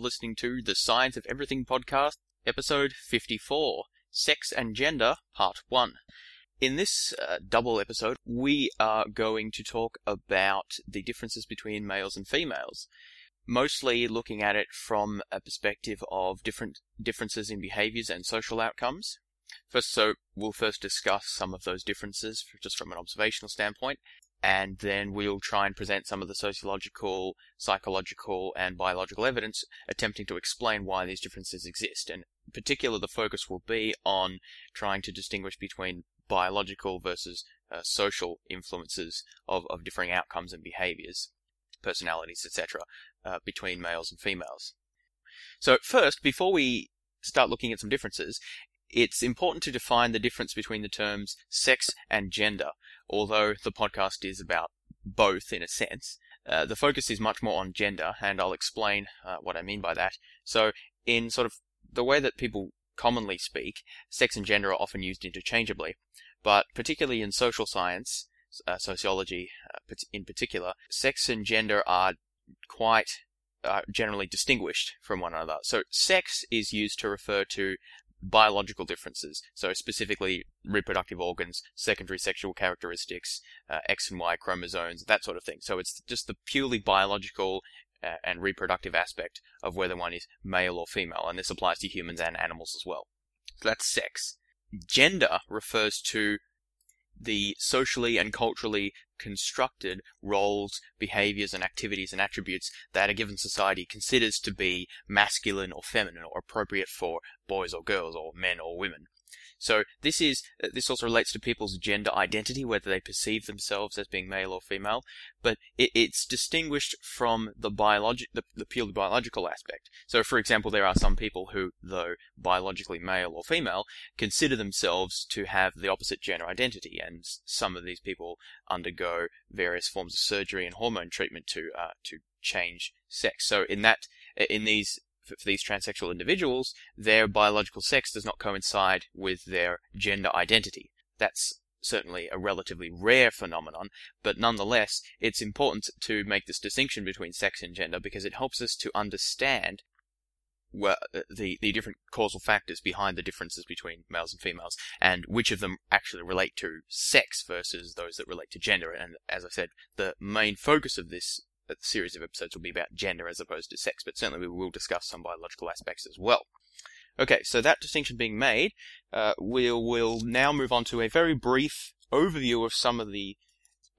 Listening to the Science of Everything podcast, episode 54 Sex and Gender, part 1. In this uh, double episode, we are going to talk about the differences between males and females, mostly looking at it from a perspective of different differences in behaviors and social outcomes. First, so we'll first discuss some of those differences just from an observational standpoint, and then we'll try and present some of the sociological, psychological, and biological evidence attempting to explain why these differences exist. And in particular, the focus will be on trying to distinguish between biological versus uh, social influences of, of differing outcomes and behaviors, personalities, etc., uh, between males and females. So, first, before we start looking at some differences, it's important to define the difference between the terms sex and gender, although the podcast is about both in a sense. Uh, the focus is much more on gender, and I'll explain uh, what I mean by that. So, in sort of the way that people commonly speak, sex and gender are often used interchangeably, but particularly in social science, uh, sociology uh, in particular, sex and gender are quite uh, generally distinguished from one another. So, sex is used to refer to biological differences, so specifically reproductive organs, secondary sexual characteristics, uh, X and Y chromosomes, that sort of thing. So it's just the purely biological uh, and reproductive aspect of whether one is male or female, and this applies to humans and animals as well. So that's sex. Gender refers to the socially and culturally constructed roles, behaviors, and activities and attributes that a given society considers to be masculine or feminine or appropriate for boys or girls or men or women. So this is uh, this also relates to people's gender identity, whether they perceive themselves as being male or female, but it, it's distinguished from the biologic the, the purely biological aspect. So, for example, there are some people who, though biologically male or female, consider themselves to have the opposite gender identity, and some of these people undergo various forms of surgery and hormone treatment to uh, to change sex. So, in that in these for, for these transsexual individuals, their biological sex does not coincide with their gender identity. That's certainly a relatively rare phenomenon, but nonetheless, it's important to make this distinction between sex and gender because it helps us to understand well, uh, the, the different causal factors behind the differences between males and females, and which of them actually relate to sex versus those that relate to gender. And as I said, the main focus of this a series of episodes will be about gender as opposed to sex, but certainly we will discuss some biological aspects as well. Okay, so that distinction being made, uh, we'll, now move on to a very brief overview of some of the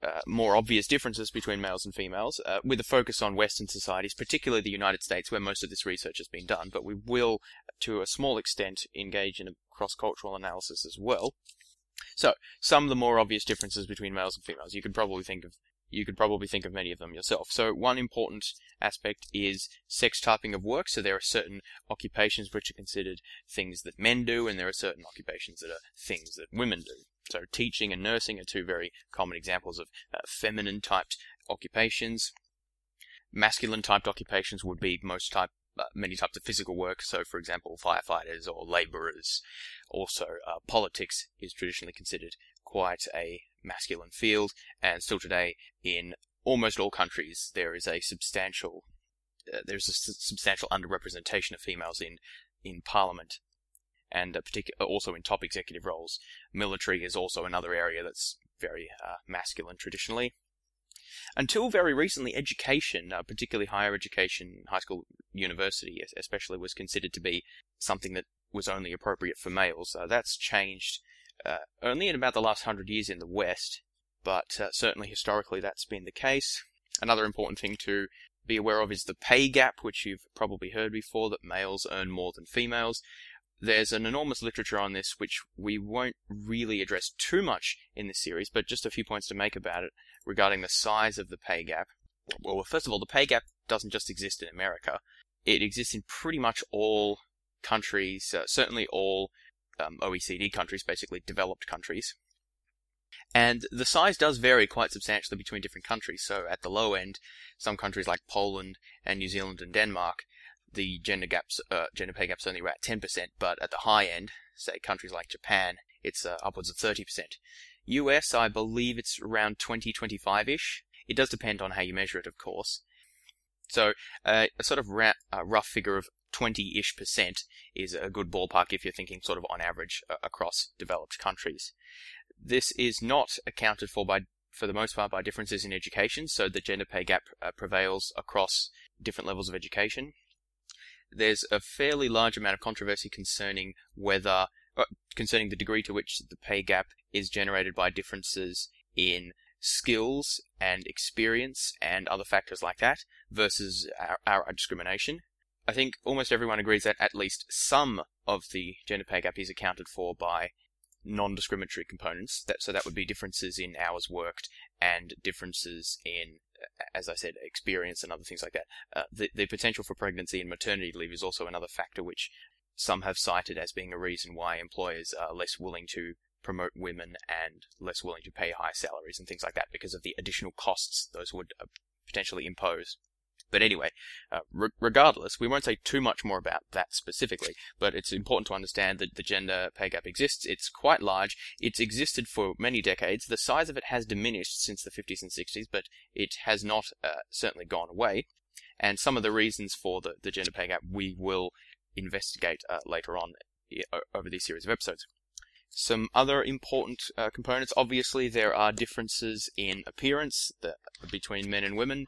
uh, more obvious differences between males and females, uh, with a focus on Western societies, particularly the United States, where most of this research has been done. But we will, to a small extent, engage in a cross-cultural analysis as well. So, some of the more obvious differences between males and females. You could probably think of you could probably think of many of them yourself. So one important aspect is sex typing of work. So there are certain occupations which are considered things that men do, and there are certain occupations that are things that women do. So teaching and nursing are two very common examples of uh, feminine typed occupations. Masculine typed occupations would be most type uh, many types of physical work. So, for example, firefighters or laborers. Also, uh, politics is traditionally considered quite a masculine field, and still today, in almost all countries, there is a substantial uh, there's a substantial underrepresentation of females in in parliament, and partic- also in top executive roles. Military is also another area that's very uh, masculine traditionally. Until very recently, education, uh, particularly higher education, high school, university especially, was considered to be something that was only appropriate for males. Uh, that's changed uh, only in about the last hundred years in the West, but uh, certainly historically that's been the case. Another important thing to be aware of is the pay gap, which you've probably heard before, that males earn more than females. There's an enormous literature on this, which we won't really address too much in this series, but just a few points to make about it regarding the size of the pay gap. Well, first of all, the pay gap doesn't just exist in America. It exists in pretty much all countries, uh, certainly all um, OECD countries, basically developed countries. And the size does vary quite substantially between different countries. So at the low end, some countries like Poland and New Zealand and Denmark, the gender gaps, uh, gender pay gap's only about 10%, but at the high end, say countries like Japan, it's uh, upwards of 30%. US, I believe it's around 20, 25-ish. It does depend on how you measure it, of course. So uh, a sort of ra- rough figure of 20-ish percent is a good ballpark if you're thinking sort of on average uh, across developed countries. This is not accounted for by for the most part by differences in education, so the gender pay gap uh, prevails across different levels of education. There's a fairly large amount of controversy concerning whether uh, concerning the degree to which the pay gap is generated by differences in skills and experience and other factors like that versus our, our discrimination. I think almost everyone agrees that at least some of the gender pay gap is accounted for by non-discriminatory components. That, so that would be differences in hours worked and differences in, as I said, experience and other things like that. Uh, the, the potential for pregnancy and maternity leave is also another factor which some have cited as being a reason why employers are less willing to promote women and less willing to pay high salaries and things like that because of the additional costs those would uh, potentially impose. But anyway, uh, re- regardless, we won't say too much more about that specifically, but it's important to understand that the gender pay gap exists. It's quite large. It's existed for many decades. The size of it has diminished since the 50s and 60s, but it has not uh, certainly gone away. And some of the reasons for the, the gender pay gap we will investigate uh, later on over these series of episodes. Some other important uh, components, obviously, there are differences in appearance the, between men and women.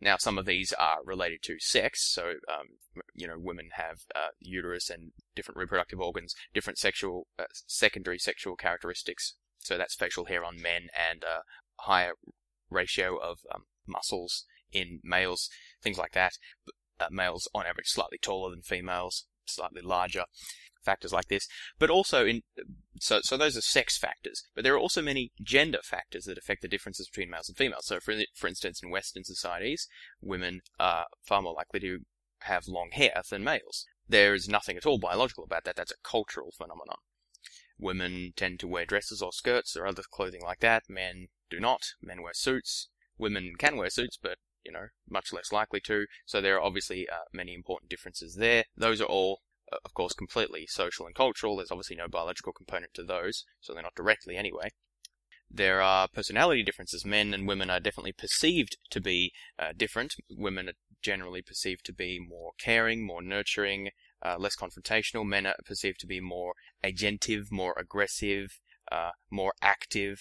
Now, some of these are related to sex, so um, you know, women have uh, uterus and different reproductive organs, different sexual, uh, secondary sexual characteristics. So that's facial hair on men and a higher ratio of um, muscles in males, things like that. Uh, males, on average, slightly taller than females, slightly larger factors like this, but also in so so those are sex factors, but there are also many gender factors that affect the differences between males and females. So for for instance, in Western societies, women are far more likely to have long hair than males. There is nothing at all biological about that. That's a cultural phenomenon. Women tend to wear dresses or skirts or other clothing like that. Men do not. Men wear suits. Women can wear suits, but you know, much less likely to. So there are obviously uh, many important differences there. Those are all of course, completely social and cultural. There's obviously no biological component to those, so they're not directly anyway. There are personality differences. Men and women are definitely perceived to be uh, different. Women are generally perceived to be more caring, more nurturing, uh, less confrontational. Men are perceived to be more agentive, more aggressive, uh, more active.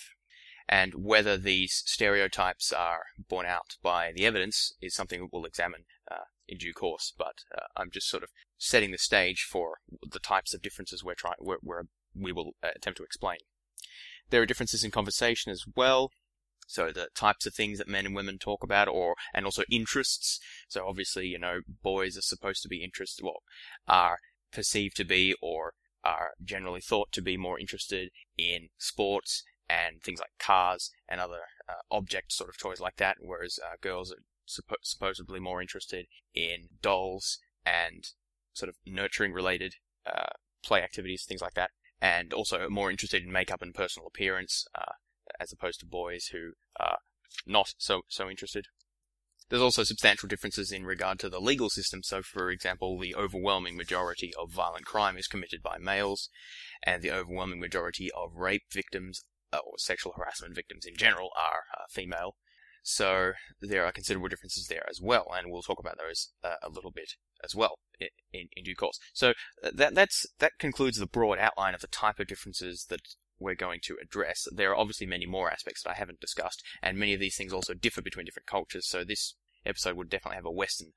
And whether these stereotypes are borne out by the evidence is something we'll examine uh, in due course, but uh, I'm just sort of setting the stage for the types of differences we're trying, we're, we're, we will uh, attempt to explain. There are differences in conversation as well. So the types of things that men and women talk about, or and also interests. So obviously, you know, boys are supposed to be interested, well, are perceived to be, or are generally thought to be more interested in sports and things like cars and other uh, object sort of toys like that, whereas uh, girls are suppo- supposedly more interested in dolls and sort of nurturing related uh, play activities, things like that, and also more interested in makeup and personal appearance, uh, as opposed to boys who are not so so interested. There's also substantial differences in regard to the legal system. So, for example, the overwhelming majority of violent crime is committed by males, and the overwhelming majority of rape victims or sexual harassment victims in general are uh, female. So there are considerable differences there as well, and we'll talk about those uh, a little bit as well in, in, due course. So uh, that that's that concludes the broad outline of the type of differences that we're going to address. There are obviously many more aspects that I haven't discussed, and many of these things also differ between different cultures. So this episode would definitely have a Western,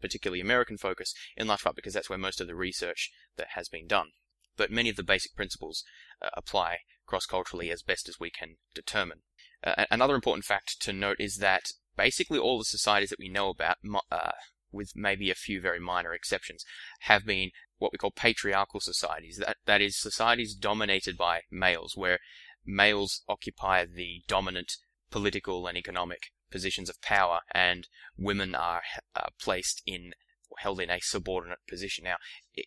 particularly American focus, in large part because that's where most of the research that has been done. But many of the basic principles uh, apply cross-culturally as best as we can determine. Uh, another important fact to note is that basically all the societies that we know about, uh, with maybe a few very minor exceptions, have been what we call patriarchal societies. That that is societies dominated by males, where males occupy the dominant political and economic positions of power, and women are uh, placed in held in a subordinate position. Now,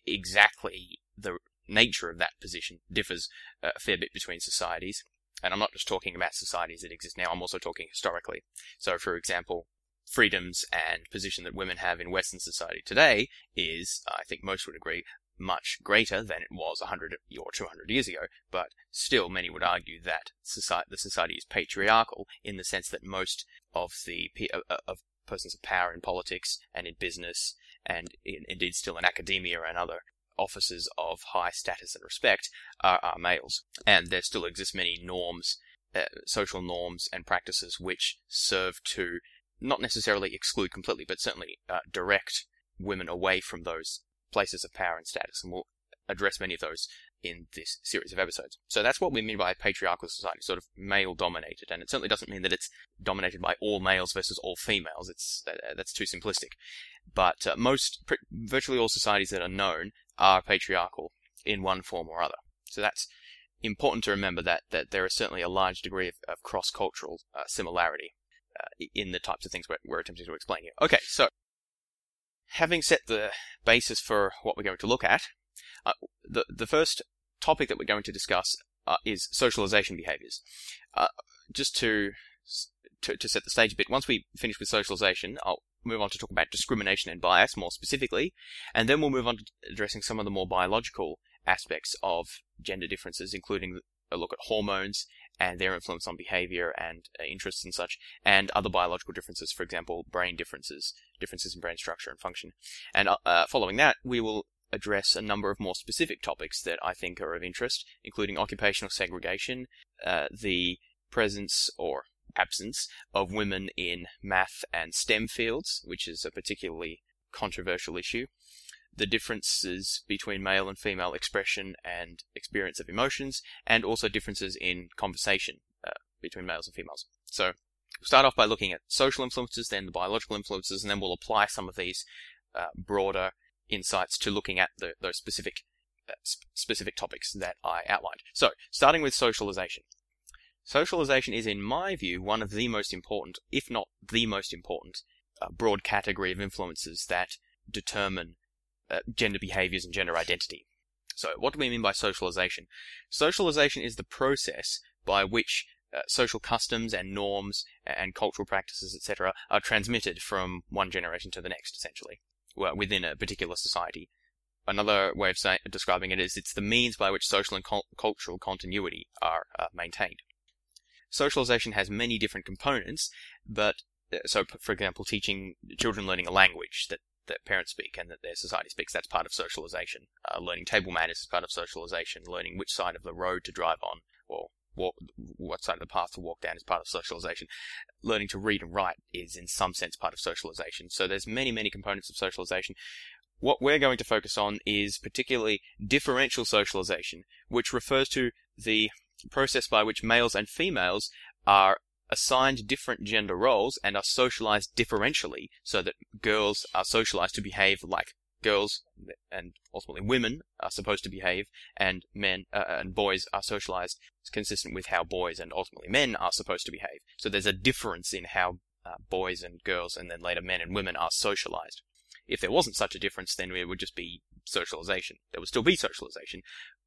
exactly the nature of that position differs a fair bit between societies. And I'm not just talking about societies that exist now, I'm also talking historically. So, for example, freedoms and position that women have in Western society today is, I think most would agree, much greater than it was 100 or 200 years ago, but still many would argue that society, the society is patriarchal in the sense that most of the uh, of persons of power in politics and in business, and in, indeed still in academia and other offices of high status and respect, are, are males. And there still exist many norms, uh, social norms and practices which serve to not necessarily exclude completely, but certainly uh, direct women away from those places of power and status. And we'll address many of those in this series of episodes. So that's what we mean by patriarchal society, sort of male dominated, and it certainly doesn't mean that it's dominated by all males versus all females. It's uh, that's too simplistic. But uh, most, virtually all societies that are known are patriarchal in one form or other. So that's important to remember that that there is certainly a large degree of, of cross-cultural uh, similarity uh, in the types of things we're, we're attempting to explain here. Okay, so having set the basis for what we're going to look at, uh, the the first topic that we're going to discuss uh, is socialization behaviors. Uh, just to, to, to set the stage a bit, once we finish with socialization, I'll move on to talk about discrimination and bias more specifically, and then we'll move on to addressing some of the more biological aspects of gender differences, including a look at hormones and their influence on behavior and uh, interests and such, and other biological differences, for example, brain differences, differences in brain structure and function. And uh, uh following that, we will address a number of more specific topics that I think are of interest, including occupational segregation, uh, the presence or absence of women in math and STEM fields, which is a particularly controversial issue, the differences between male and female expression and experience of emotions, and also differences in conversation uh, between males and females. So, we'll start off by looking at social influences, then the biological influences, and then we'll apply some of these uh, broader insights to looking at the, those specific uh, sp- specific topics that I outlined. So, starting with socialization. Socialization is, in my view, one of the most important, if not the most important, uh, broad category of influences that determine uh, gender behaviors and gender identity. So, what do we mean by socialization? Socialization is the process by which uh, social customs and norms and cultural practices, etc., are transmitted from one generation to the next, essentially well, within a particular society. Another way of say, describing it is it's the means by which social and cultural continuity are uh, maintained. Socialization has many different components, but uh, so, for example, teaching children learning a language that, that parents speak and that their society speaks, that's part of socialization. Uh, learning table manners is part of socialization. Learning which side of the road to drive on, or walk, what side of the path to walk down is part of socialization. Learning to read and write is in some sense part of socialization. So there's many, many components of socialization. What we're going to focus on is particularly differential socialization, which refers to the process by which males and females are assigned different gender roles and are socialized differentially so that girls are socialized to behave like girls and ultimately women are supposed to behave, and men uh, and boys are socialized consistent with how boys and ultimately men are supposed to behave. So there's a difference in how uh, boys and girls, and then later men and women, are socialized. If there wasn't such a difference, then it would just be socialization. There would still be socialization,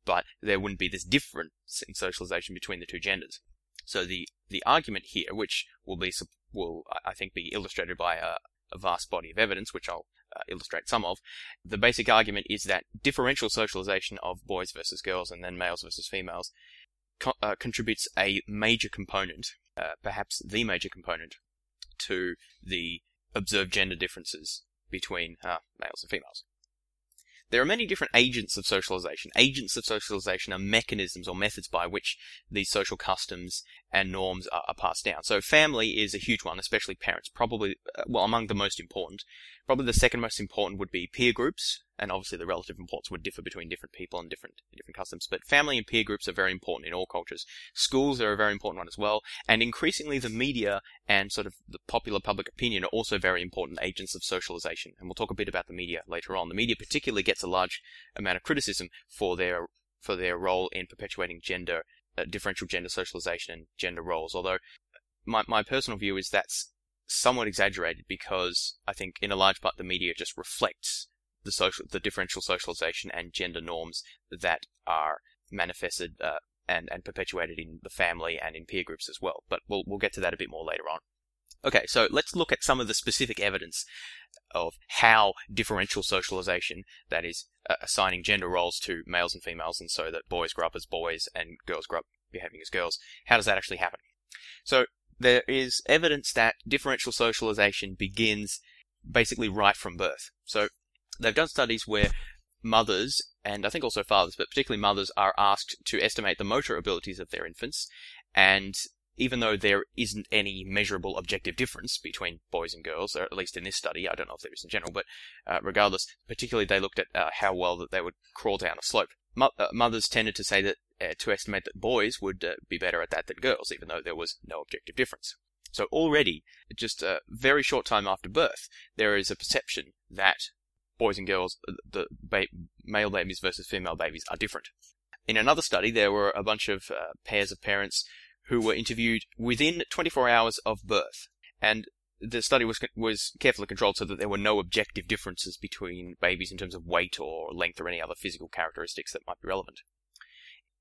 but there wouldn't be this difference in socialization between the two genders. So the the argument here, which will be will I think be illustrated by a, a vast body of evidence, which I'll uh, illustrate some of, the basic argument is that differential socialization of boys versus girls and then males versus females co- uh, contributes a major component, uh, perhaps the major component, to the observed gender differences between uh, males and females. There are many different agents of socialization. Agents of socialization are mechanisms or methods by which these social customs and norms are, are passed down. So family is a huge one, especially parents, probably, uh, well, among the most important. Probably the second most important would be peer groups, and obviously the relative importance would differ between different people and different different customs. But family and peer groups are very important in all cultures. Schools are a very important one as well, and increasingly the media and sort of the popular public opinion are also very important agents of socialization. And we'll talk a bit about the media later on. The media particularly gets a large amount of criticism for their for their role in perpetuating gender uh, differential gender socialization and gender roles. Although my my personal view is that's somewhat exaggerated because I think in a large part the media just reflects the social, the differential socialization and gender norms that are manifested uh, and and perpetuated in the family and in peer groups as well. But we'll we'll get to that a bit more later on. Okay, so let's look at some of the specific evidence of how differential socialization, that is, uh, assigning gender roles to males and females, and so that boys grow up as boys and girls grow up behaving as girls, how does that actually happen? So there is evidence that differential socialization begins basically right from birth. So they've done studies where mothers, and I think also fathers, but particularly mothers, are asked to estimate the motor abilities of their infants, and even though there isn't any measurable objective difference between boys and girls, or at least in this study, I don't know if there is in general, but uh, regardless, particularly they looked at uh, how well that they would crawl down a slope. Mo- uh, mothers tended to say that uh, to estimate that boys would uh, be better at that than girls, even though there was no objective difference. So already, just a very short time after birth, there is a perception that boys and girls, uh, the ba- male babies versus female babies, are different. In another study, there were a bunch of uh, pairs of parents who were interviewed within 24 hours of birth, and the study was was carefully controlled so that there were no objective differences between babies in terms of weight or length or any other physical characteristics that might be relevant.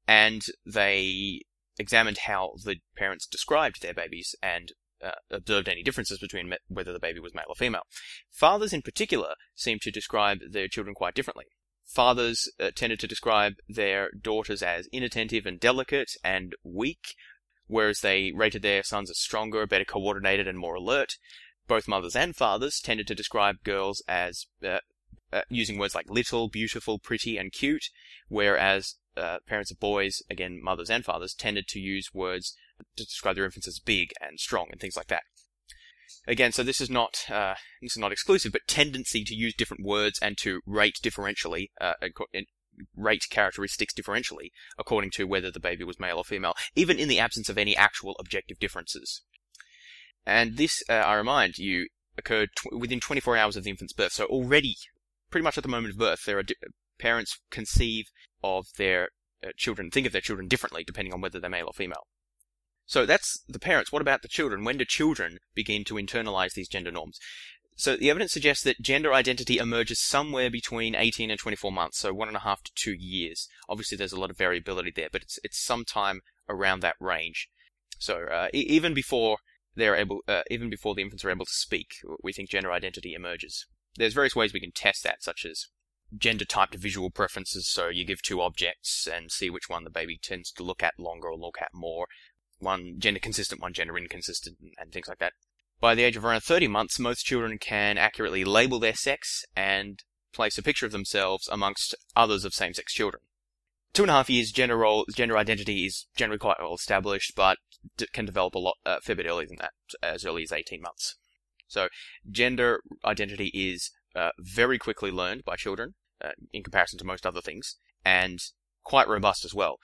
And they examined how the parents described their babies and uh, observed any differences between me- whether the baby was male or female. Fathers, in particular, seemed to describe their children quite differently. Fathers uh, tended to describe their daughters as inattentive and delicate and weak, whereas they rated their sons as stronger, better coordinated, and more alert. Both mothers and fathers tended to describe girls as uh, uh, using words like little, beautiful, pretty, and cute, whereas uh, parents of boys, again, mothers and fathers, tended to use words to describe their infants as big and strong and things like that. Again, so this is not uh, this is not exclusive, but tendency to use different words and to rate differentially, uh, rate characteristics differentially according to whether the baby was male or female, even in the absence of any actual objective differences. And this, uh, I remind you, occurred tw- within 24 hours of the infant's birth. So already, pretty much at the moment of birth, there are di- parents conceive of their uh, children, think of their children differently depending on whether they're male or female. So that's the parents. What about the children? When do children begin to internalize these gender norms? So the evidence suggests that gender identity emerges somewhere between 18 and 24 months, so one and a half to two years. Obviously, there's a lot of variability there, but it's it's sometime around that range. So uh, even before they're able, uh, even before the infants are able to speak, we think gender identity emerges. There's various ways we can test that, such as gender typed visual preferences. So you give two objects and see which one the baby tends to look at longer or look at more. One gender consistent, one gender inconsistent, and things like that. By the age of around 30 months, most children can accurately label their sex and place a picture of themselves amongst others of same-sex children. Two and a half years, gender role, gender identity is generally quite well established, but d- can develop a lot, uh, fair bit earlier than that, as early as 18 months. So, gender identity is uh, very quickly learned by children, uh, in comparison to most other things, and quite robust as well.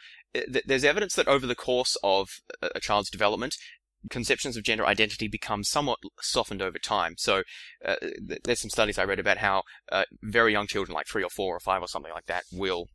There's evidence that over the course of a child's development, conceptions of gender identity become somewhat softened over time. So uh, there's some studies I read about how uh, very young children, like three or four or five or something like that, will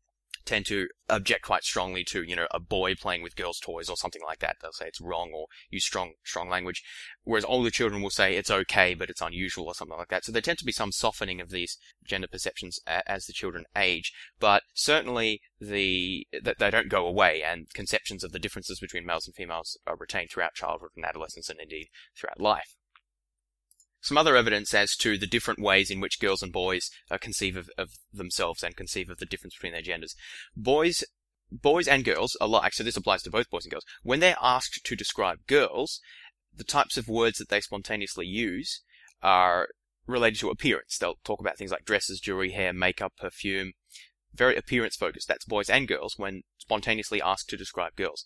tend to object quite strongly to, you know, a boy playing with girls' toys or something like that. They'll say it's wrong or use strong, strong language. Whereas older children will say it's okay, but it's unusual or something like that. So there tend to be some softening of these gender perceptions as the children age. But certainly the, they don't go away and conceptions of the differences between males and females are retained throughout childhood and adolescence and indeed throughout life some other evidence as to the different ways in which girls and boys uh, conceive of, of, themselves and conceive of the difference between their genders. Boys, boys and girls alike, so this applies to both boys and girls, when they're asked to describe girls, the types of words that they spontaneously use are related to appearance. They'll talk about things like dresses, jewelry, hair, makeup, perfume. Very appearance focused. That's boys and girls when spontaneously asked to describe girls.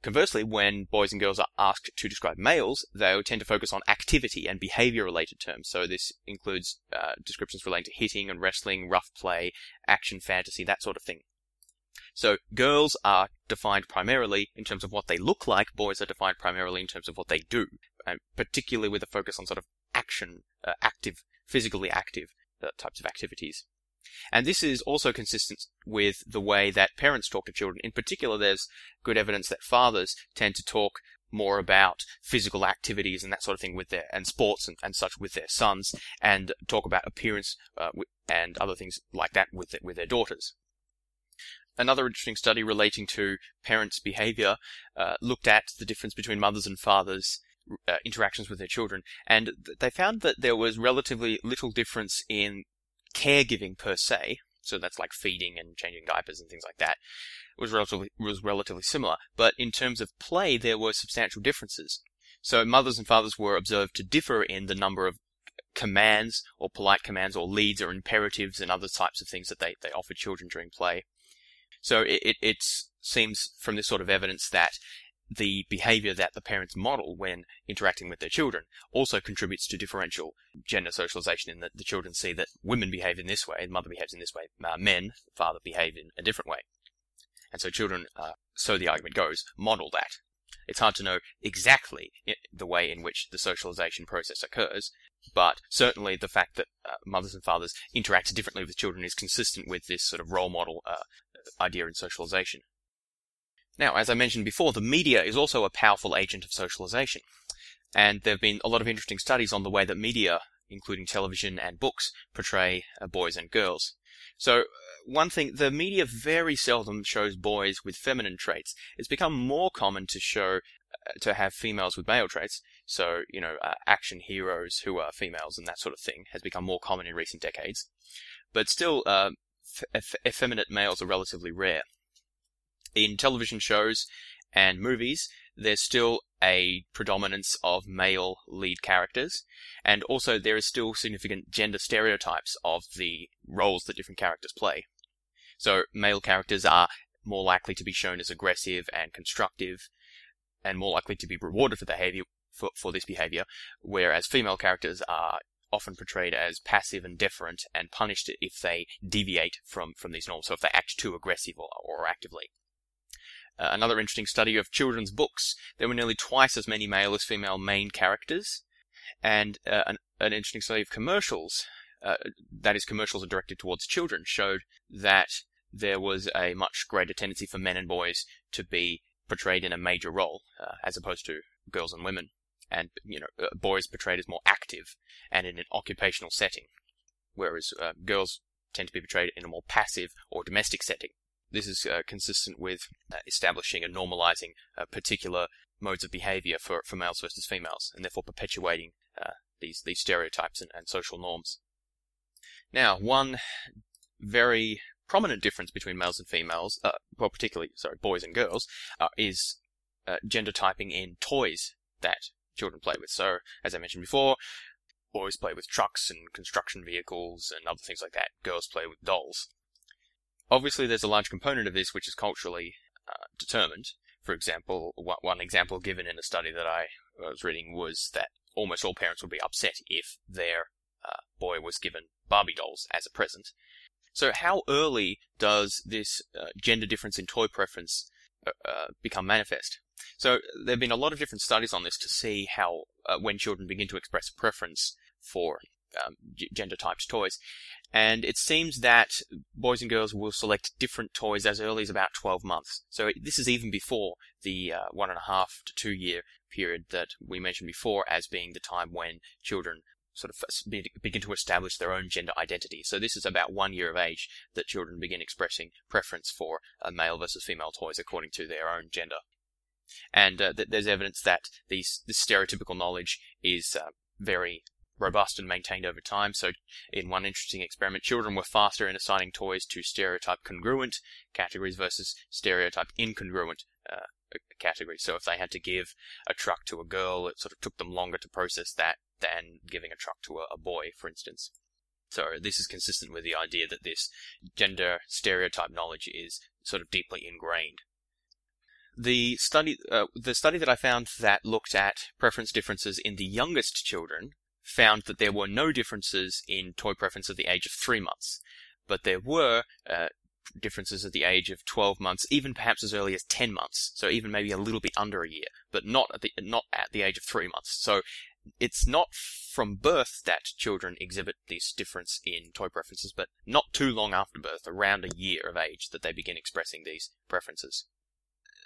Conversely, when boys and girls are asked to describe males, they tend to focus on activity and behavior related terms. So this includes uh, descriptions relating to hitting and wrestling, rough play, action, fantasy, that sort of thing. So girls are defined primarily in terms of what they look like, boys are defined primarily in terms of what they do, and particularly with a focus on sort of action, uh, active, physically active uh, types of activities. And this is also consistent with the way that parents talk to children. In particular, there's good evidence that fathers tend to talk more about physical activities and that sort of thing with their and sports and, and such with their sons, and talk about appearance uh, and other things like that with with their daughters. Another interesting study relating to parents' behavior uh, looked at the difference between mothers and fathers uh, interactions with their children, and they found that there was relatively little difference in caregiving per se, so that's like feeding and changing diapers and things like that, was relatively was relatively similar. But in terms of play, there were substantial differences. So mothers and fathers were observed to differ in the number of commands or polite commands or leads or imperatives and other types of things that they, they offer children during play. So it, it, it seems from this sort of evidence that the behavior that the parents model when interacting with their children also contributes to differential gender socialization in that the children see that women behave in this way, the mother behaves in this way, uh, men, father behave in a different way. And so children, uh, so the argument goes, model that. It's hard to know exactly the way in which the socialization process occurs, but certainly the fact that uh, mothers and fathers interact differently with children is consistent with this sort of role model uh, idea in socialization. Now, as I mentioned before, the media is also a powerful agent of socialization. And there have been a lot of interesting studies on the way that media, including television and books, portray uh, boys and girls. So, uh, one thing, the media very seldom shows boys with feminine traits. It's become more common to show, uh, to have females with male traits. So, you know, uh, action heroes who are females and that sort of thing has become more common in recent decades. But still, uh, f- effeminate males are relatively rare in television shows and movies, there's still a predominance of male lead characters, and also there is still significant gender stereotypes of the roles that different characters play. So male characters are more likely to be shown as aggressive and constructive, and more likely to be rewarded for behavior for, for this behavior, whereas female characters are often portrayed as passive and deferent and punished if they deviate from, from these norms, so if they act too aggressive or, or actively. Uh, another interesting study of children's books. There were nearly twice as many male as female main characters. And uh, an, an, interesting study of commercials, uh, that is, commercials are directed towards children, showed that there was a much greater tendency for men and boys to be portrayed in a major role, uh, as opposed to girls and women. And, you know, uh, boys portrayed as more active and in an occupational setting, whereas uh, girls tend to be portrayed in a more passive or domestic setting. This is uh, consistent with uh, establishing and normalizing uh, particular modes of behavior for, for males versus females, and therefore perpetuating uh, these these stereotypes and, and social norms. Now, one very prominent difference between males and females, uh, well, particularly sorry, boys and girls, uh, is gender typing in toys that children play with. So, as I mentioned before, boys play with trucks and construction vehicles and other things like that. Girls play with dolls. Obviously, there's a large component of this which is culturally uh, determined. For example, one example given in a study that I was reading was that almost all parents would be upset if their uh, boy was given Barbie dolls as a present. So, how early does this uh, gender difference in toy preference uh, uh, become manifest? So, there have been a lot of different studies on this to see how, uh, when children begin to express preference for um, gender typed toys. And it seems that boys and girls will select different toys as early as about 12 months. So this is even before the uh, one and a half to two year period that we mentioned before as being the time when children sort of begin to establish their own gender identity. So this is about one year of age that children begin expressing preference for uh, male versus female toys according to their own gender. And uh, th- there's evidence that these this stereotypical knowledge is uh, very robust and maintained over time. So, in one interesting experiment, children were faster in assigning toys to stereotype congruent categories versus stereotype incongruent uh, categories. So, if they had to give a truck to a girl, it sort of took them longer to process that than giving a truck to a, a boy, for instance. So, this is consistent with the idea that this gender stereotype knowledge is sort of deeply ingrained the study uh, the study that I found that looked at preference differences in the youngest children found that there were no differences in toy preference at the age of three months, but there were uh, differences at the age of 12 months, even perhaps as early as 10 months. So even maybe a little bit under a year, but not at the not at the age of three months. So it's not from birth that children exhibit this difference in toy preferences, but not too long after birth, around a year of age, that they begin expressing these preferences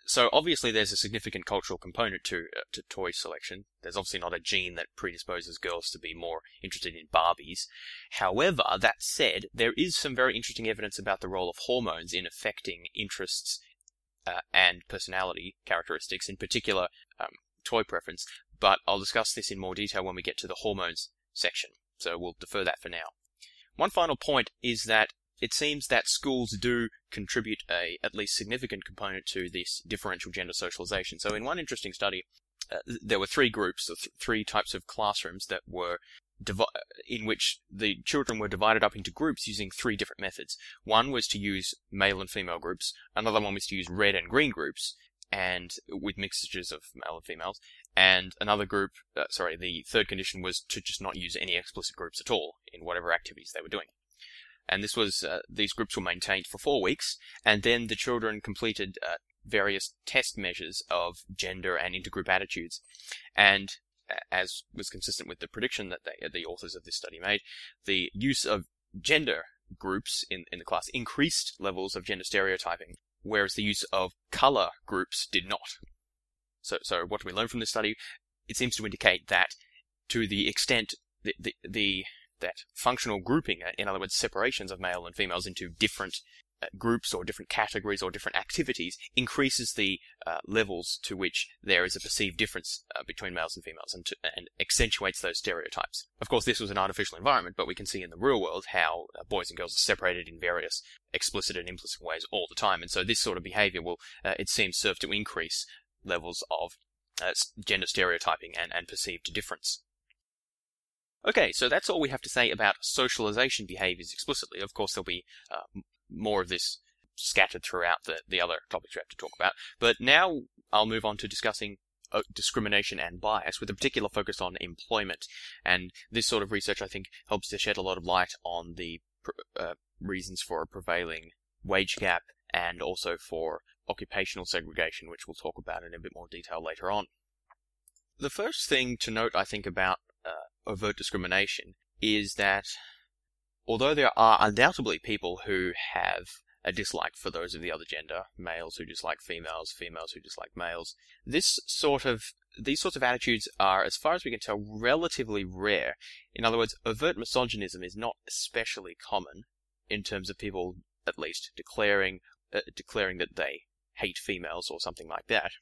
so obviously there's a significant cultural component to uh, to toy selection. There's obviously not a gene that predisposes girls to be more interested in Barbies. However, that said, there is some very interesting evidence about the role of hormones in affecting interests uh, and personality characteristics, in particular um, toy preference. But I'll discuss this in more detail when we get to the hormones section. So we'll defer that for now. One final point is that it seems that schools do contribute a at least significant component to this differential gender socialization. So in one interesting study, uh, there were three groups, th- three types of classrooms that were divi- in which the children were divided up into groups using three different methods. One was to use male and female groups. Another one was to use red and green groups, and with mixtures of male and females. And another group, uh, sorry, the third condition was to just not use any explicit groups at all in whatever activities they were doing. And this was uh, these groups were maintained for four weeks, and then the children completed uh, various test measures of gender and intergroup attitudes. And as was consistent with the prediction that they, the authors of this study made, the use of gender groups in, in the class increased levels of gender stereotyping, whereas the use of color groups did not. So, so what do we learn from this study? It seems to indicate that to the extent the, the, the that functional grouping, in other words, separations of male and females into different uh, groups or different categories or different activities increases the uh, levels to which there is a perceived difference uh, between males and females and, to, and, accentuates those stereotypes. Of course, this was an artificial environment, but we can see in the real world how uh, boys and girls are separated in various explicit and implicit ways all the time. And so this sort of behavior will, uh, it seems, serve to increase levels of uh, gender stereotyping and, and perceived difference. Okay, so that's all we have to say about socialization behaviors explicitly. Of course, there'll be uh, more of this scattered throughout the, the other topics we have to talk about. But now I'll move on to discussing uh, discrimination and bias with a particular focus on employment. And this sort of research, I think, helps to shed a lot of light on the uh, reasons for a prevailing wage gap and also for occupational segregation, which we'll talk about in a bit more detail later on. The first thing to note, I think, about uh, overt discrimination is that although there are undoubtedly people who have a dislike for those of the other gender, males who dislike females, females who dislike males, this sort of these sorts of attitudes are, as far as we can tell, relatively rare. In other words, overt misogynism is not especially common in terms of people, at least, declaring uh, declaring that they hate females or something like that.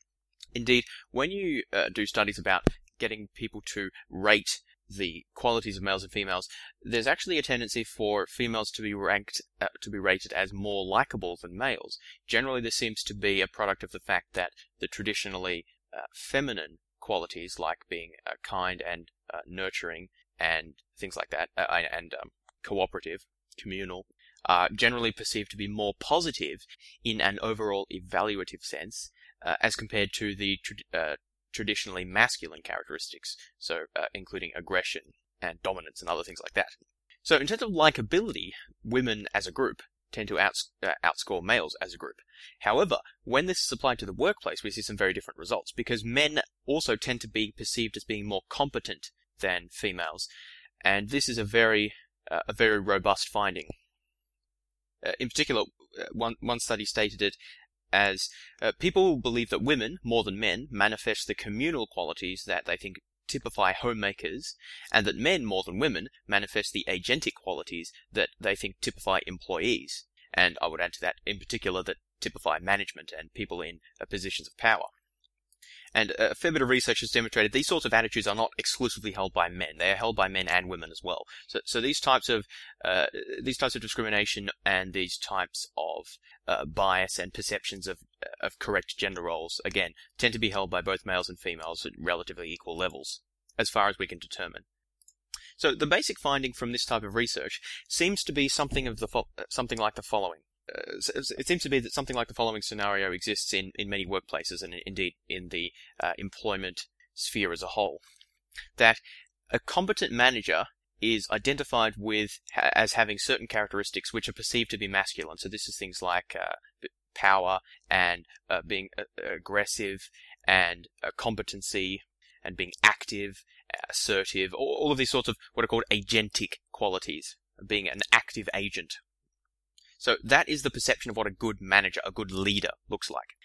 Indeed, when you uh, do studies about getting people to rate the qualities of males and females, there's actually a tendency for females to be ranked uh, to be rated as more likable than males. Generally, this seems to be a product of the fact that the traditionally uh, feminine qualities, like being uh, kind and uh, nurturing and things like that, uh, and um, cooperative, communal, are generally perceived to be more positive in an overall evaluative sense uh, as compared to the traditionally masculine characteristics, so uh, including aggression and dominance and other things like that. So in terms of likability, women as a group tend to outs- uh, outscore males as a group. However, when this is applied to the workplace, we see some very different results because men also tend to be perceived as being more competent than females, and this is a very uh, a very robust finding. Uh, in particular, uh, one one study stated it as uh, people believe that women, more than men, manifest the communal qualities that they think typify homemakers, and that men, more than women, manifest the agentic qualities that they think typify employees. And I would add to that, in particular, that typify management and people in uh, positions of power. And a fair bit of research has demonstrated these sorts of attitudes are not exclusively held by men; they are held by men and women as well. So, so these types of uh, these types of discrimination and these types of uh, bias and perceptions of of correct gender roles again tend to be held by both males and females at relatively equal levels, as far as we can determine. So the basic finding from this type of research seems to be something of the fo- something like the following it seems to be that something like the following scenario exists in, in many workplaces and indeed in the uh, employment sphere as a whole. That a competent manager is identified with as having certain characteristics which are perceived to be masculine. So this is things like uh, power and uh, being uh, aggressive and uh, competency and being active, assertive, all of these sorts of what are called agentic qualities, being an active agent so that is the perception of what a good manager, a good leader looks like.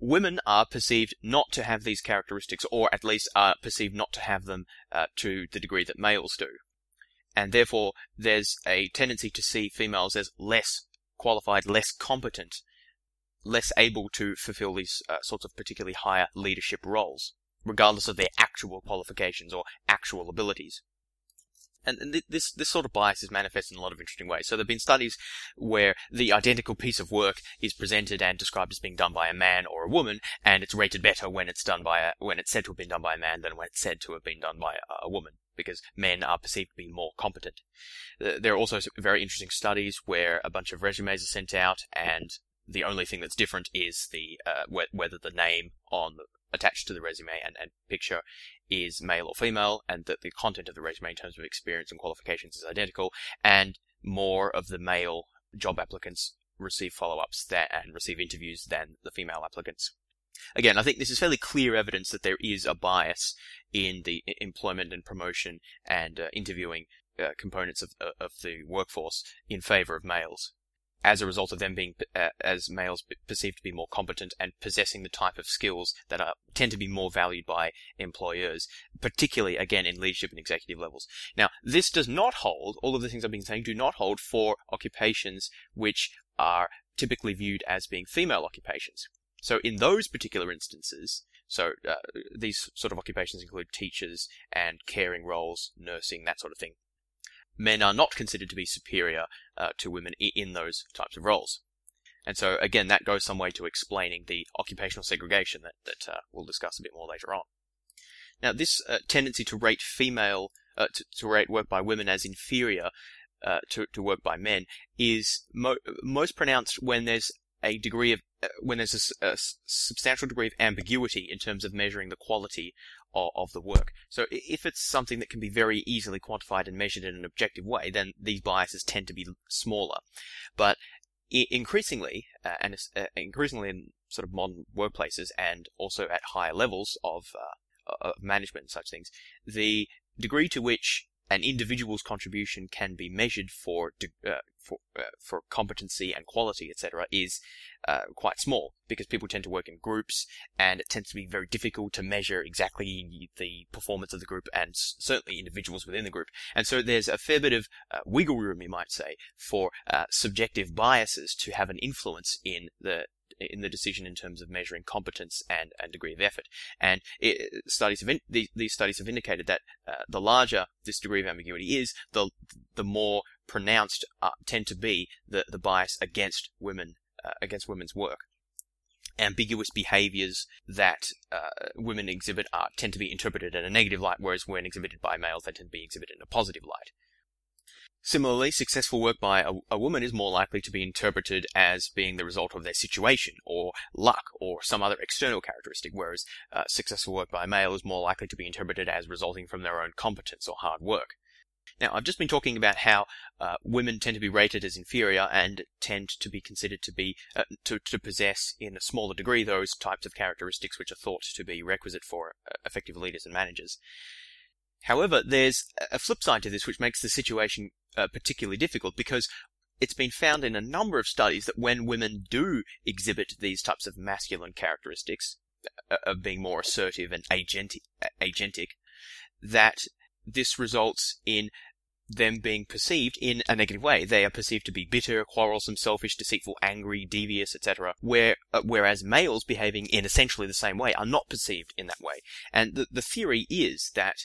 Women are perceived not to have these characteristics, or at least are perceived not to have them uh, to the degree that males do. And therefore, there's a tendency to see females as less qualified, less competent, less able to fulfill these uh, sorts of particularly higher leadership roles, regardless of their actual qualifications or actual abilities. And th- this this sort of bias is manifest in a lot of interesting ways. So there have been studies where the identical piece of work is presented and described as being done by a man or a woman, and it's rated better when it's done by a, when it's said to have been done by a man than when it's said to have been done by a, a woman, because men are perceived to be more competent. There are also very interesting studies where a bunch of resumes are sent out, and the only thing that's different is the uh, whether the name on the attached to the resume and, and picture is male or female, and that the content of the resume in terms of experience and qualifications is identical, and more of the male job applicants receive follow-ups and receive interviews than the female applicants. Again, I think this is fairly clear evidence that there is a bias in the employment and promotion and uh, interviewing uh, components of, uh, of the workforce in favor of males as a result of them being uh, as males perceived to be more competent and possessing the type of skills that are tend to be more valued by employers, particularly again in leadership and executive levels. Now, this does not hold all of the things I've been saying do not hold for occupations which are typically viewed as being female occupations. So in those particular instances, so uh, these sort of occupations include teachers and caring roles, nursing, that sort of thing men are not considered to be superior uh, to women in those types of roles. And so, again, that goes some way to explaining the occupational segregation that, that uh, we'll discuss a bit more later on. Now, this uh, tendency to rate female, uh, to, to, rate work by women as inferior uh, to, to work by men is mo- most pronounced when there's a degree of uh, when there's a, a, substantial degree of ambiguity in terms of measuring the quality of, of, the work. So if it's something that can be very easily quantified and measured in an objective way, then these biases tend to be smaller. But increasingly, uh, and uh, increasingly in sort of modern workplaces and also at higher levels of, uh, of management and such things, the degree to which an individual's contribution can be measured for uh, for uh, for competency and quality, etc., is uh, quite small because people tend to work in groups, and it tends to be very difficult to measure exactly the performance of the group and certainly individuals within the group. And so there's a fair bit of uh, wiggle room, you might say, for uh, subjective biases to have an influence in the in the decision in terms of measuring competence and, and degree of effort. And it, studies have in, these, these, studies have indicated that uh, the larger this degree of ambiguity is, the the more pronounced uh, tend to be the, the bias against women uh, against women's work. Ambiguous behaviors that uh, women exhibit are, tend to be interpreted in a negative light, whereas when exhibited by males, they tend to be exhibited in a positive light. Similarly, successful work by a, a, woman is more likely to be interpreted as being the result of their situation, or luck, or some other external characteristic, whereas uh, successful work by a male is more likely to be interpreted as resulting from their own competence or hard work. Now, I've just been talking about how uh, women tend to be rated as inferior and tend to be considered to be uh, to, to possess in a smaller degree those types of characteristics which are thought to be requisite for uh, effective leaders and managers. However, there's a flip side to this which makes the situation uh, particularly difficult because it's been found in a number of studies that when women do exhibit these types of masculine characteristics uh, of being more assertive and agentic, agentic, that this results in them being perceived in a negative way. They are perceived to be bitter, quarrelsome, selfish, deceitful, angry, devious, etc. Where, uh, whereas males behaving in essentially the same way are not perceived in that way. And the, the theory is that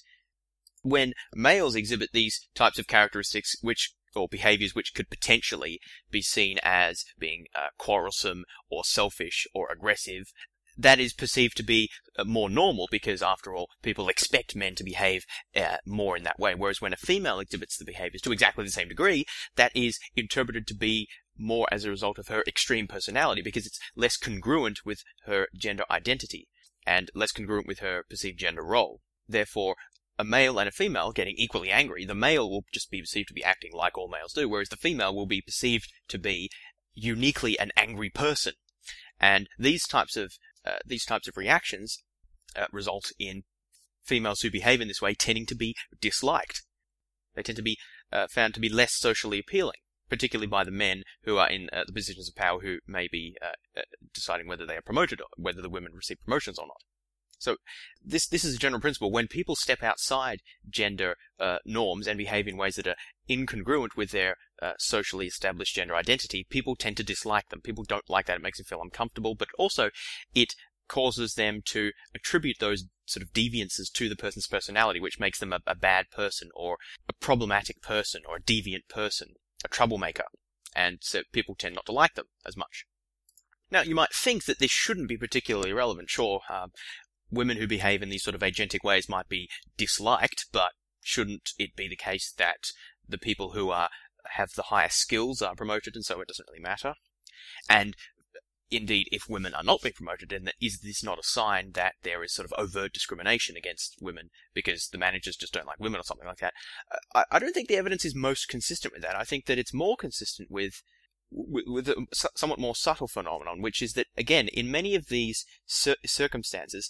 when males exhibit these types of characteristics, which or behaviors which could potentially be seen as being uh, quarrelsome or selfish or aggressive, that is perceived to be uh, more normal because, after all, people expect men to behave uh, more in that way. Whereas when a female exhibits the behaviors to exactly the same degree, that is interpreted to be more as a result of her extreme personality because it's less congruent with her gender identity and less congruent with her perceived gender role. Therefore, a male and a female getting equally angry, the male will just be perceived to be acting like all males do, whereas the female will be perceived to be uniquely an angry person. And these types of uh, these types of reactions uh, result in females who behave in this way tending to be disliked. They tend to be uh, found to be less socially appealing, particularly by the men who are in uh, the positions of power who may be uh, uh, deciding whether they are promoted or whether the women receive promotions or not. So this this is a general principle. When people step outside gender uh, norms and behave in ways that are incongruent with their uh, socially established gender identity, people tend to dislike them. People don't like that. It makes them feel uncomfortable, but also it causes them to attribute those sort of deviances to the person's personality, which makes them a, a bad person or a problematic person or a deviant person, a troublemaker. And so people tend not to like them as much. Now, you might think that this shouldn't be particularly relevant. Sure, um, women who behave in these sort of agentic ways might be disliked, but shouldn't it be the case that the people who are have the highest skills are promoted, and so it doesn't really matter? And indeed, if women are not being promoted, then is this not a sign that there is sort of overt discrimination against women because the managers just don't like women or something like that? Uh, I, I don't think the evidence is most consistent with that. I think that it's more consistent with with, a somewhat more subtle phenomenon, which is that again, in many of these cir- circumstances,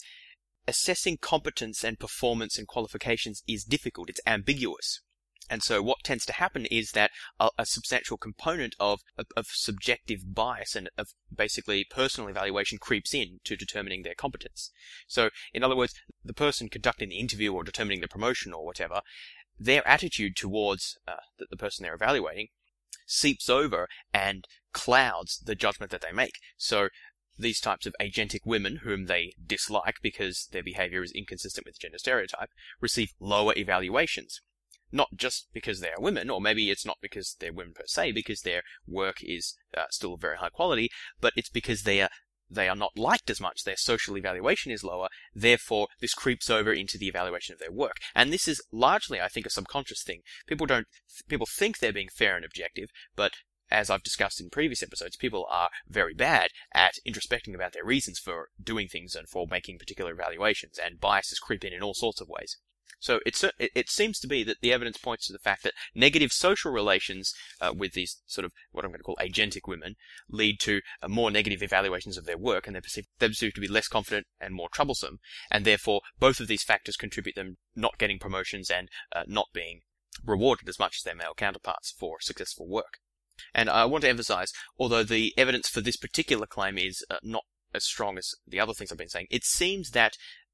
assessing competence and performance and qualifications is difficult. It's ambiguous. And so what tends to happen is that a, a substantial component of, of, of, subjective bias and of basically personal evaluation creeps in to determining their competence. So, in other words, the person conducting the interview or determining the promotion or whatever, their attitude towards uh, the, the person they're evaluating seeps over and clouds the judgment that they make. So these types of agentic women whom they dislike because their behavior is inconsistent with gender stereotype receive lower evaluations not just because they are women, or maybe it's not because they're women per se, because their work is uh, still very high quality, but it's because they are they are not liked as much. Their social evaluation is lower. Therefore, this creeps over into the evaluation of their work. And this is largely, I think, a subconscious thing. People don't, people think they're being fair and objective, but as I've discussed in previous episodes, people are very bad at introspecting about their reasons for doing things and for making particular evaluations, and biases creep in in all sorts of ways. So it, it seems to be that the evidence points to the fact that negative social relations uh, with these sort of what I'm going to call agentic women lead to uh, more negative evaluations of their work, and they're perceived, they're perceived to be less confident and more troublesome. And therefore, both of these factors contribute them not getting promotions and uh, not being rewarded as much as their male counterparts for successful work. And I want to emphasize, although the evidence for this particular claim is uh, not as strong as the other things I've been saying, it seems that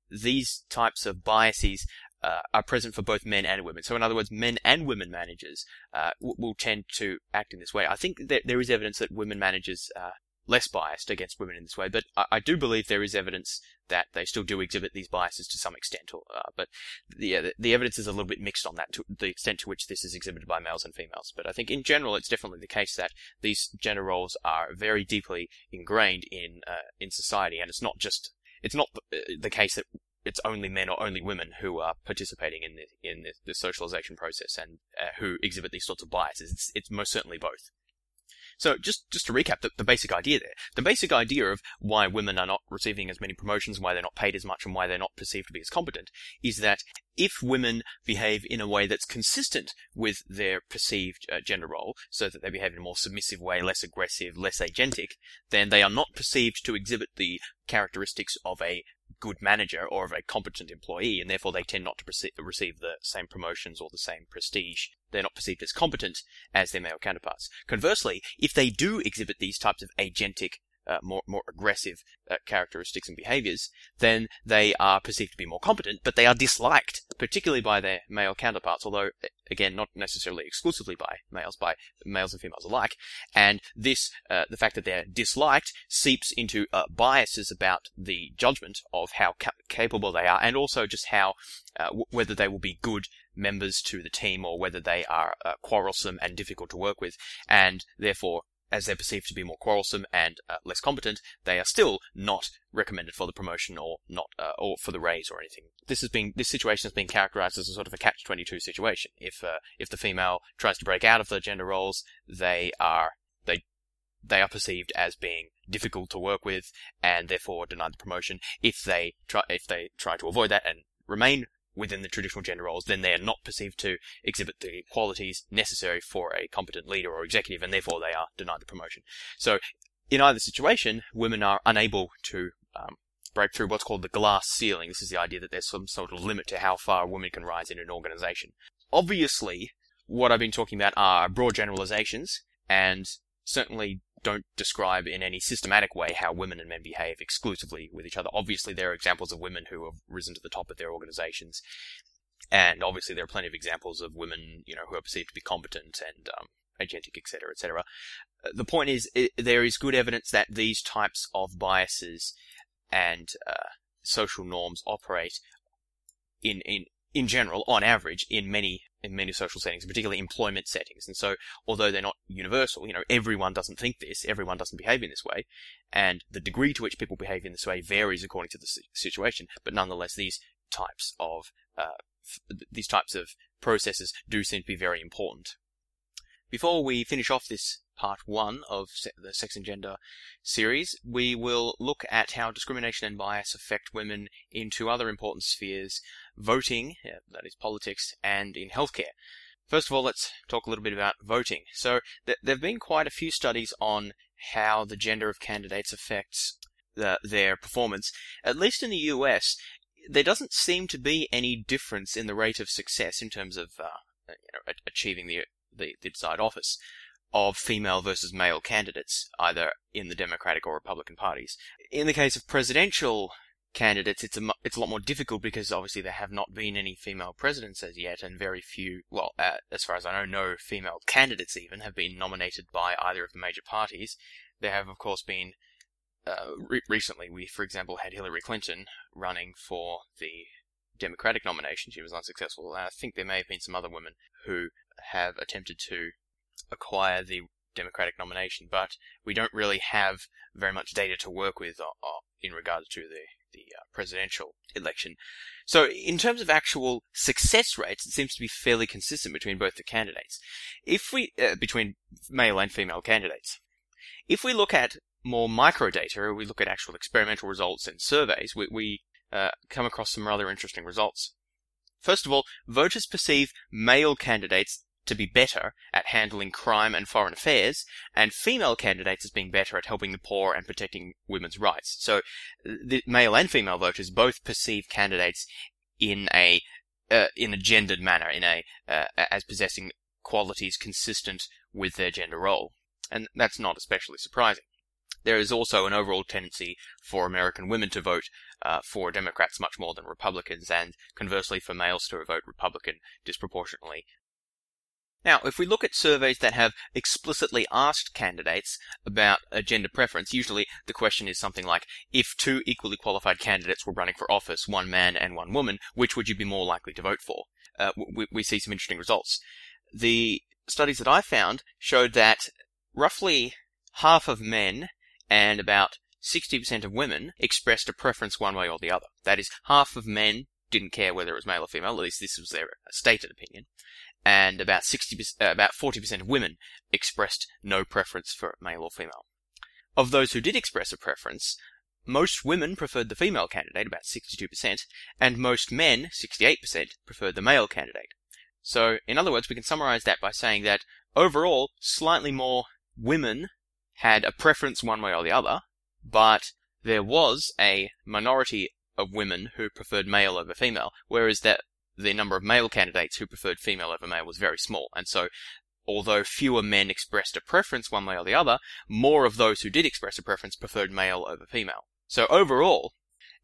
these types of biases uh, are present for both men and women. So, in other words, men and women managers uh, w- will tend to act in this way. I think that there is evidence that women managers are less biased against women in this way, but I, I do believe there is evidence that they still do exhibit these biases to some extent. Or, uh, but the, the, evidence is a little bit mixed on that, to the extent to which this is exhibited by males and females. But I think in general, it's definitely the case that these gender roles are very deeply ingrained in uh, in society, and it's not just it's not the, uh, the case that it's only men or only women who are participating in the in the, the socialization process and uh, who exhibit these sorts of biases. It's, it's most certainly both. So just just to recap the, the basic idea there, the basic idea of why women are not receiving as many promotions, why they're not paid as much, and why they're not perceived to be as competent, is that if women behave in a way that's consistent with their perceived uh, gender role, so that they behave in a more submissive way, less aggressive, less agentic, then they are not perceived to exhibit the characteristics of a good manager or of a competent employee, and therefore they tend not to receive the same promotions or the same prestige. They're not perceived as competent as their male counterparts. Conversely, if they do exhibit these types of agentic uh, more more aggressive uh, characteristics and behaviors, then they are perceived to be more competent, but they are disliked, particularly by their male counterparts. Although, again, not necessarily exclusively by males, by males and females alike. And this, uh, the fact that they're disliked, seeps into uh, biases about the judgment of how ca- capable they are, and also just how uh, w- whether they will be good members to the team or whether they are uh, quarrelsome and difficult to work with, and therefore as they're perceived to be more quarrelsome and uh, less competent, they are still not recommended for the promotion or not uh, or for the raise or anything. This has been this situation has been characterized as a sort of a catch-22 situation. If uh, if the female tries to break out of the gender roles, they are they they are perceived as being difficult to work with and therefore denied the promotion. If they try if they try to avoid that and remain within the traditional gender roles, then they are not perceived to exhibit the qualities necessary for a competent leader or executive, and therefore they are denied the promotion. So, in either situation, women are unable to um, break through what's called the glass ceiling. This is the idea that there's some sort of limit to how far a woman can rise in an organization. Obviously, what I've been talking about are broad generalizations, and certainly don't describe in any systematic way how women and men behave exclusively with each other. Obviously, there are examples of women who have risen to the top of their organizations, and obviously there are plenty of examples of women, you know, who are perceived to be competent and um, agentic, etc., etc. Uh, the point is, it, there is good evidence that these types of biases and uh, social norms operate in, in, in general, on average, in many in many social settings, particularly employment settings. And so, although they're not universal, you know, everyone doesn't think this, everyone doesn't behave in this way, and the degree to which people behave in this way varies according to the situation. But nonetheless, these types of uh, f- these types of processes do seem to be very important. Before we finish off this part one of the Sex and Gender series, we will look at how discrimination and bias affect women in two other important spheres voting, that is politics, and in healthcare. First of all, let's talk a little bit about voting. So, th- there have been quite a few studies on how the gender of candidates affects the, their performance. At least in the US, there doesn't seem to be any difference in the rate of success in terms of uh, you know, achieving the the, the desired office of female versus male candidates, either in the Democratic or Republican parties. In the case of presidential candidates, it's a, it's a lot more difficult because obviously there have not been any female presidents as yet, and very few, well, uh, as far as I know, no female candidates even have been nominated by either of the major parties. There have, of course, been, uh, re- recently, we, for example, had Hillary Clinton running for the Democratic nomination. She was unsuccessful. And I think there may have been some other women who have attempted to acquire the Democratic nomination, but we don't really have very much data to work with uh, uh, in regards to the the uh, presidential election. So, in terms of actual success rates, it seems to be fairly consistent between both the candidates. If we uh, between male and female candidates, if we look at more micro data, we look at actual experimental results and surveys, we, we uh, come across some rather interesting results. First of all, voters perceive male candidates to be better at handling crime and foreign affairs, and female candidates as being better at helping the poor and protecting women's rights. So, the male and female voters both perceive candidates in a uh, in a gendered manner, in a uh, as possessing qualities consistent with their gender role, and that's not especially surprising. There is also an overall tendency for American women to vote uh, for Democrats much more than Republicans, and conversely for males to vote Republican disproportionately now, if we look at surveys that have explicitly asked candidates about a gender preference, usually the question is something like, if two equally qualified candidates were running for office, one man and one woman, which would you be more likely to vote for? Uh, we, we see some interesting results. The studies that I found showed that roughly half of men and about 60% of women expressed a preference one way or the other. That is, half of men didn't care whether it was male or female, at least this was their stated opinion, and about 60 uh, about 40% of women expressed no preference for male or female. Of those who did express a preference, most women preferred the female candidate, about 62%, and most men, 68%, preferred the male candidate. So, in other words, we can summarize that by saying that overall, slightly more women had a preference one way or the other, but there was a minority of women who preferred male over female, whereas that the number of male candidates who preferred female over male was very small. And so, although fewer men expressed a preference one way or the other, more of those who did express a preference preferred male over female. So overall,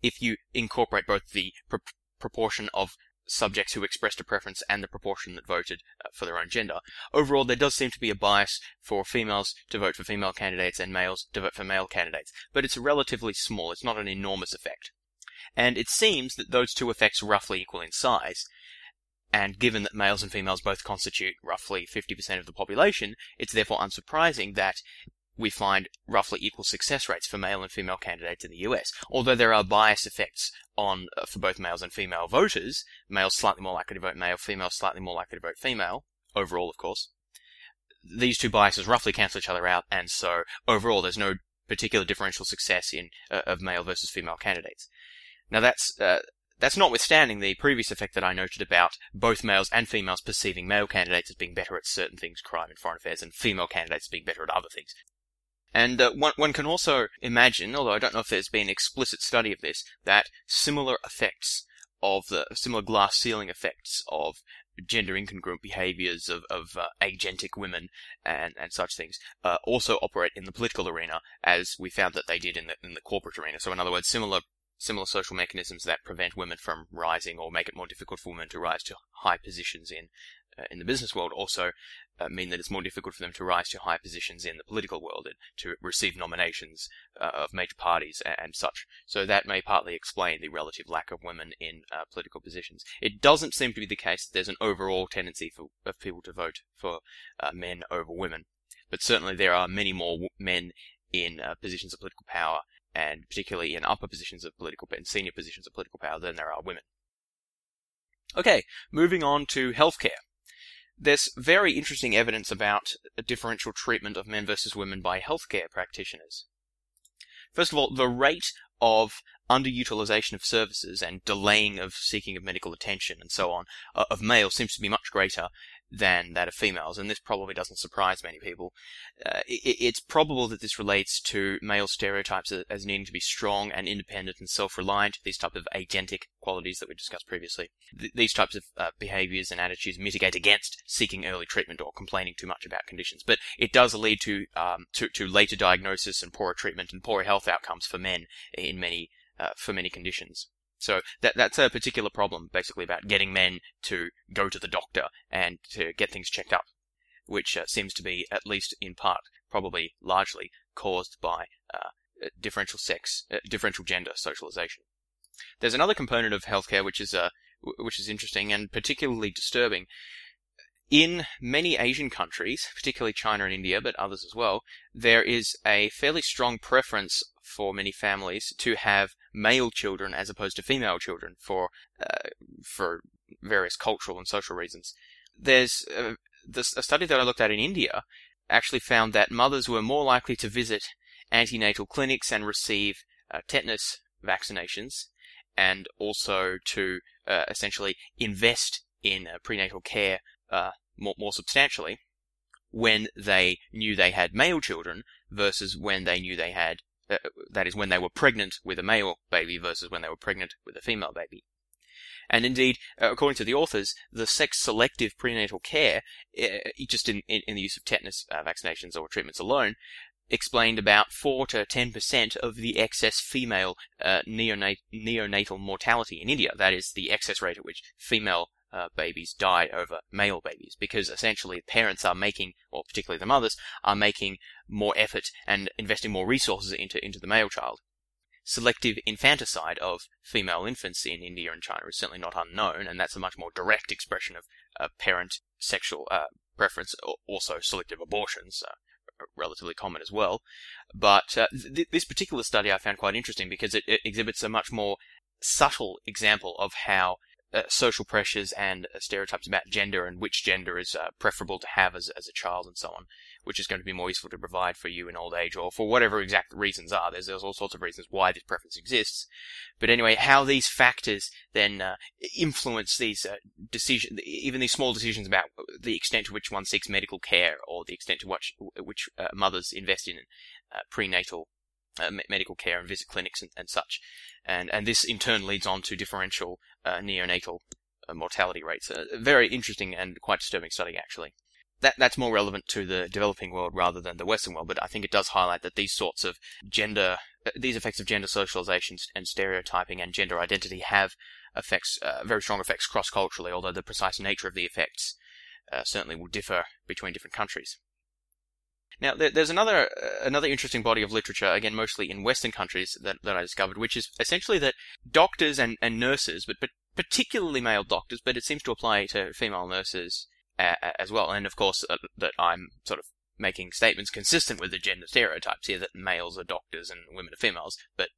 if you incorporate both the pr- proportion of subjects who expressed a preference and the proportion that voted uh, for their own gender, overall there does seem to be a bias for females to vote for female candidates and males to vote for male candidates. But it's relatively small, it's not an enormous effect and it seems that those two effects are roughly equal in size. And given that males and females both constitute roughly 50% of the population, it's therefore unsurprising that we find roughly equal success rates for male and female candidates in the US. Although there are bias effects on uh, for both males and female voters, males slightly more likely to vote male, females slightly more likely to vote female, overall of course. These two biases roughly cancel each other out, and so overall there's no particular differential success in uh, of male versus female candidates. Now that's uh, that's notwithstanding the previous effect that I noted about both males and females perceiving male candidates as being better at certain things, crime and foreign affairs, and female candidates being better at other things. And uh, one, one can also imagine, although I don't know if there's been explicit study of this, that similar effects of the similar glass ceiling effects of gender incongruent behaviors of, of uh, agentic women and, and such things uh, also operate in the political arena, as we found that they did in the, in the corporate arena. So, in other words, similar similar social mechanisms that prevent women from rising or make it more difficult for women to rise to high positions in uh, in the business world also uh, mean that it's more difficult for them to rise to high positions in the political world and to receive nominations uh, of major parties and, and, such. So that may partly explain the relative lack of women in uh, political positions. It doesn't seem to be the case that there's an overall tendency for of people to vote for uh, men over women, but certainly there are many more men in uh, positions of political power and particularly in upper positions of political and senior positions of political power than there are women. Okay, moving on to healthcare. There's very interesting evidence about a differential treatment of men versus women by healthcare practitioners. First of all, the rate of underutilization of services and delaying of seeking of medical attention and so on uh, of males seems to be much greater than that of females, and this probably doesn't surprise many people. Uh, it, it's probable that this relates to male stereotypes as needing to be strong and independent and self-reliant, these type of agentic qualities that we discussed previously. Th- these types of uh, behaviors and attitudes mitigate against seeking early treatment or complaining too much about conditions, but it does lead to, um, to, to later diagnosis and poorer treatment and poorer health outcomes for men in many, uh, for many conditions. So that that's a particular problem, basically about getting men to go to the doctor and to get things checked up, which uh, seems to be, at least in part, probably largely caused by uh, differential sex, uh, differential gender socialization. There's another component of healthcare which is uh, which is interesting and particularly disturbing. In many Asian countries, particularly China and India, but others as well, there is a fairly strong preference for many families to have male children as opposed to female children for uh, for various cultural and social reasons. There's uh, this, a study that I looked at in India actually found that mothers were more likely to visit antenatal clinics and receive uh, tetanus vaccinations, and also to uh, essentially invest in uh, prenatal care uh, more, more substantially when they knew they had male children versus when they knew they had uh, that is, when they were pregnant with a male baby versus when they were pregnant with a female baby. And indeed, uh, according to the authors, the sex-selective prenatal care, uh, just in, in, in, the use of tetanus uh, vaccinations or treatments alone, explained about 4 to 10% of the excess female uh, neonat- neonatal mortality in India. That is the excess rate at which female uh, babies die over male babies because essentially parents are making, or particularly the mothers, are making more effort and investing more resources into, into the male child. Selective infanticide of female infants in India and China is certainly not unknown, and that's a much more direct expression of uh, parent sexual uh, preference. Also, selective abortions uh, relatively common as well. But uh, th- this particular study I found quite interesting because it, it, exhibits a much more subtle example of how uh, social pressures and uh, stereotypes about gender and which gender is uh, preferable to have as, as a child and so on, which is going to be more useful to provide for you in old age or for whatever exact reasons are. There's, there's all sorts of reasons why this preference exists. But anyway, how these factors then uh, influence these uh, decisions, even these small decisions about the extent to which one seeks medical care or the extent to which, which mothers invest in prenatal uh, medical care and visit clinics and, and, such. And, and this in turn leads on to differential uh, neonatal uh, mortality rates. A very interesting and quite disturbing study, actually. That, that's more relevant to the developing world rather than the Western world, but I think it does highlight that these sorts of gender, uh, these effects of gender socialization and stereotyping and gender identity have effects, uh, very strong effects cross-culturally, although the precise nature of the effects uh, certainly will differ between different countries. Now, there's another uh, another interesting body of literature, again, mostly in Western countries, that, that I discovered, which is essentially that doctors and, and nurses, but, but particularly male doctors, but it seems to apply to female nurses uh, as well. And of course, uh, that I'm sort of making statements consistent with the gender stereotypes here that males are doctors and women are females, but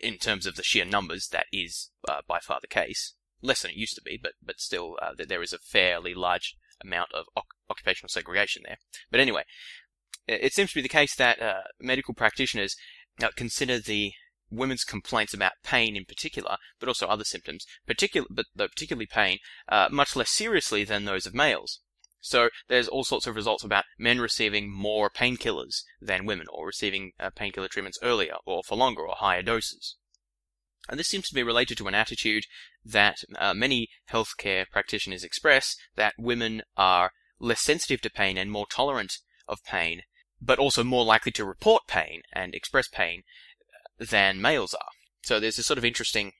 in terms of the sheer numbers, that is uh, by far the case. Less than it used to be, but but still, uh, there is a fairly large amount of occupational segregation there. But anyway, it seems to be the case that uh, medical practitioners uh, consider the women's complaints about pain in particular, but also other symptoms, particular, but particularly pain, uh, much less seriously than those of males. So there's all sorts of results about men receiving more painkillers than women, or receiving uh, painkiller treatments earlier, or for longer, or higher doses. And this seems to be related to an attitude that uh, many healthcare practitioners express that women are less sensitive to pain and more tolerant of pain but also more likely to report pain and express pain uh, than males are. So there's this sort of interesting,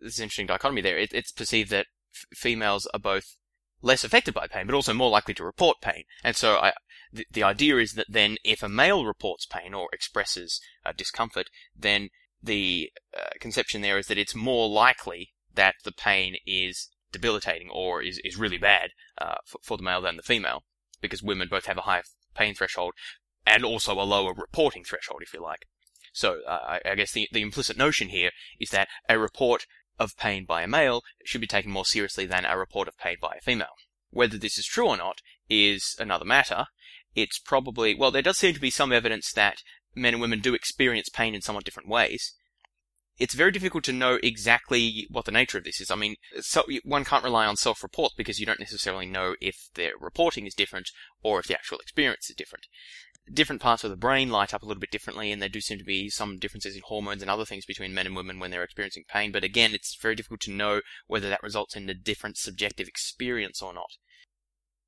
this interesting dichotomy there. It, it's perceived that f- females are both less affected by pain, but also more likely to report pain. And so I, the, the idea is that then if a male reports pain or expresses uh, discomfort, then the uh, conception there is that it's more likely that the pain is debilitating or is, is really bad uh, for, for the male than the female, because women both have a higher pain threshold and also a lower reporting threshold, if you like. So uh, I, guess the, the implicit notion here is that a report of pain by a male should be taken more seriously than a report of pain by a female. Whether this is true or not is another matter. It's probably, well, there does seem to be some evidence that men and women do experience pain in somewhat different ways. It's very difficult to know exactly what the nature of this is. I mean, so one can't rely on self-report because you don't necessarily know if their reporting is different or if the actual experience is different different parts of the brain light up a little bit differently, and there do seem to be some differences in hormones and other things between men and women when they're experiencing pain. But again, it's very difficult to know whether that results in a different subjective experience or not.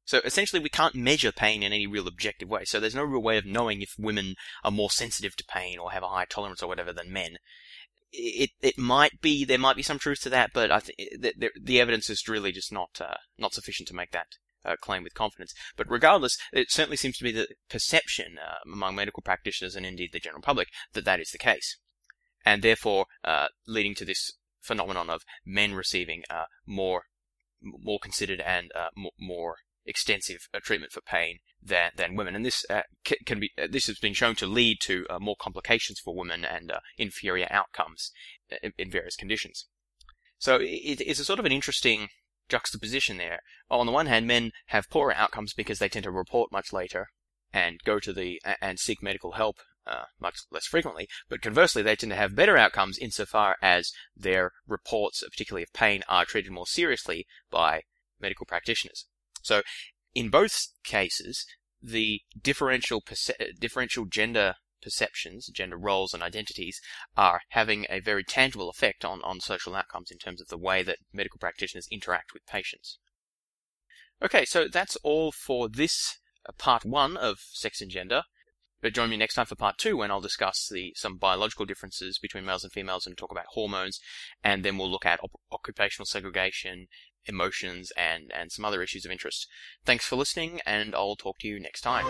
So essentially, we can't measure pain in any real objective way. So there's no real way of knowing if women are more sensitive to pain or have a higher tolerance or whatever than men. It it might be there might be some truth to that, but I think the, the evidence is really just not uh, not sufficient to make that uh, claim with confidence. But regardless, it certainly seems to be the perception uh, among medical practitioners and indeed the general public that that is the case. And therefore, uh, leading to this phenomenon of men receiving uh, more, more considered and uh, more extensive uh, treatment for pain than, than women. And this can be, this has been shown to lead to more complications for women and inferior outcomes in, in various conditions. So it, it's a sort of an interesting juxtaposition there. On the one hand, men have poorer outcomes because they tend to report much later and go to the and seek medical help uh, much less frequently. But conversely, they tend to have better outcomes insofar as their reports, particularly of pain, are treated more seriously by medical practitioners. So, in both cases, the differential perce- differential gender perceptions, gender roles and identities are having a very tangible effect on, on social outcomes in terms of the way that medical practitioners interact with patients. Okay, so that's all for this uh, part one of sex and gender. But join me next time for part two when I'll discuss the some biological differences between males and females and talk about hormones, and then we'll look at op- occupational segregation, emotions, and, and some other issues of interest. Thanks for listening, and I'll talk to you next time.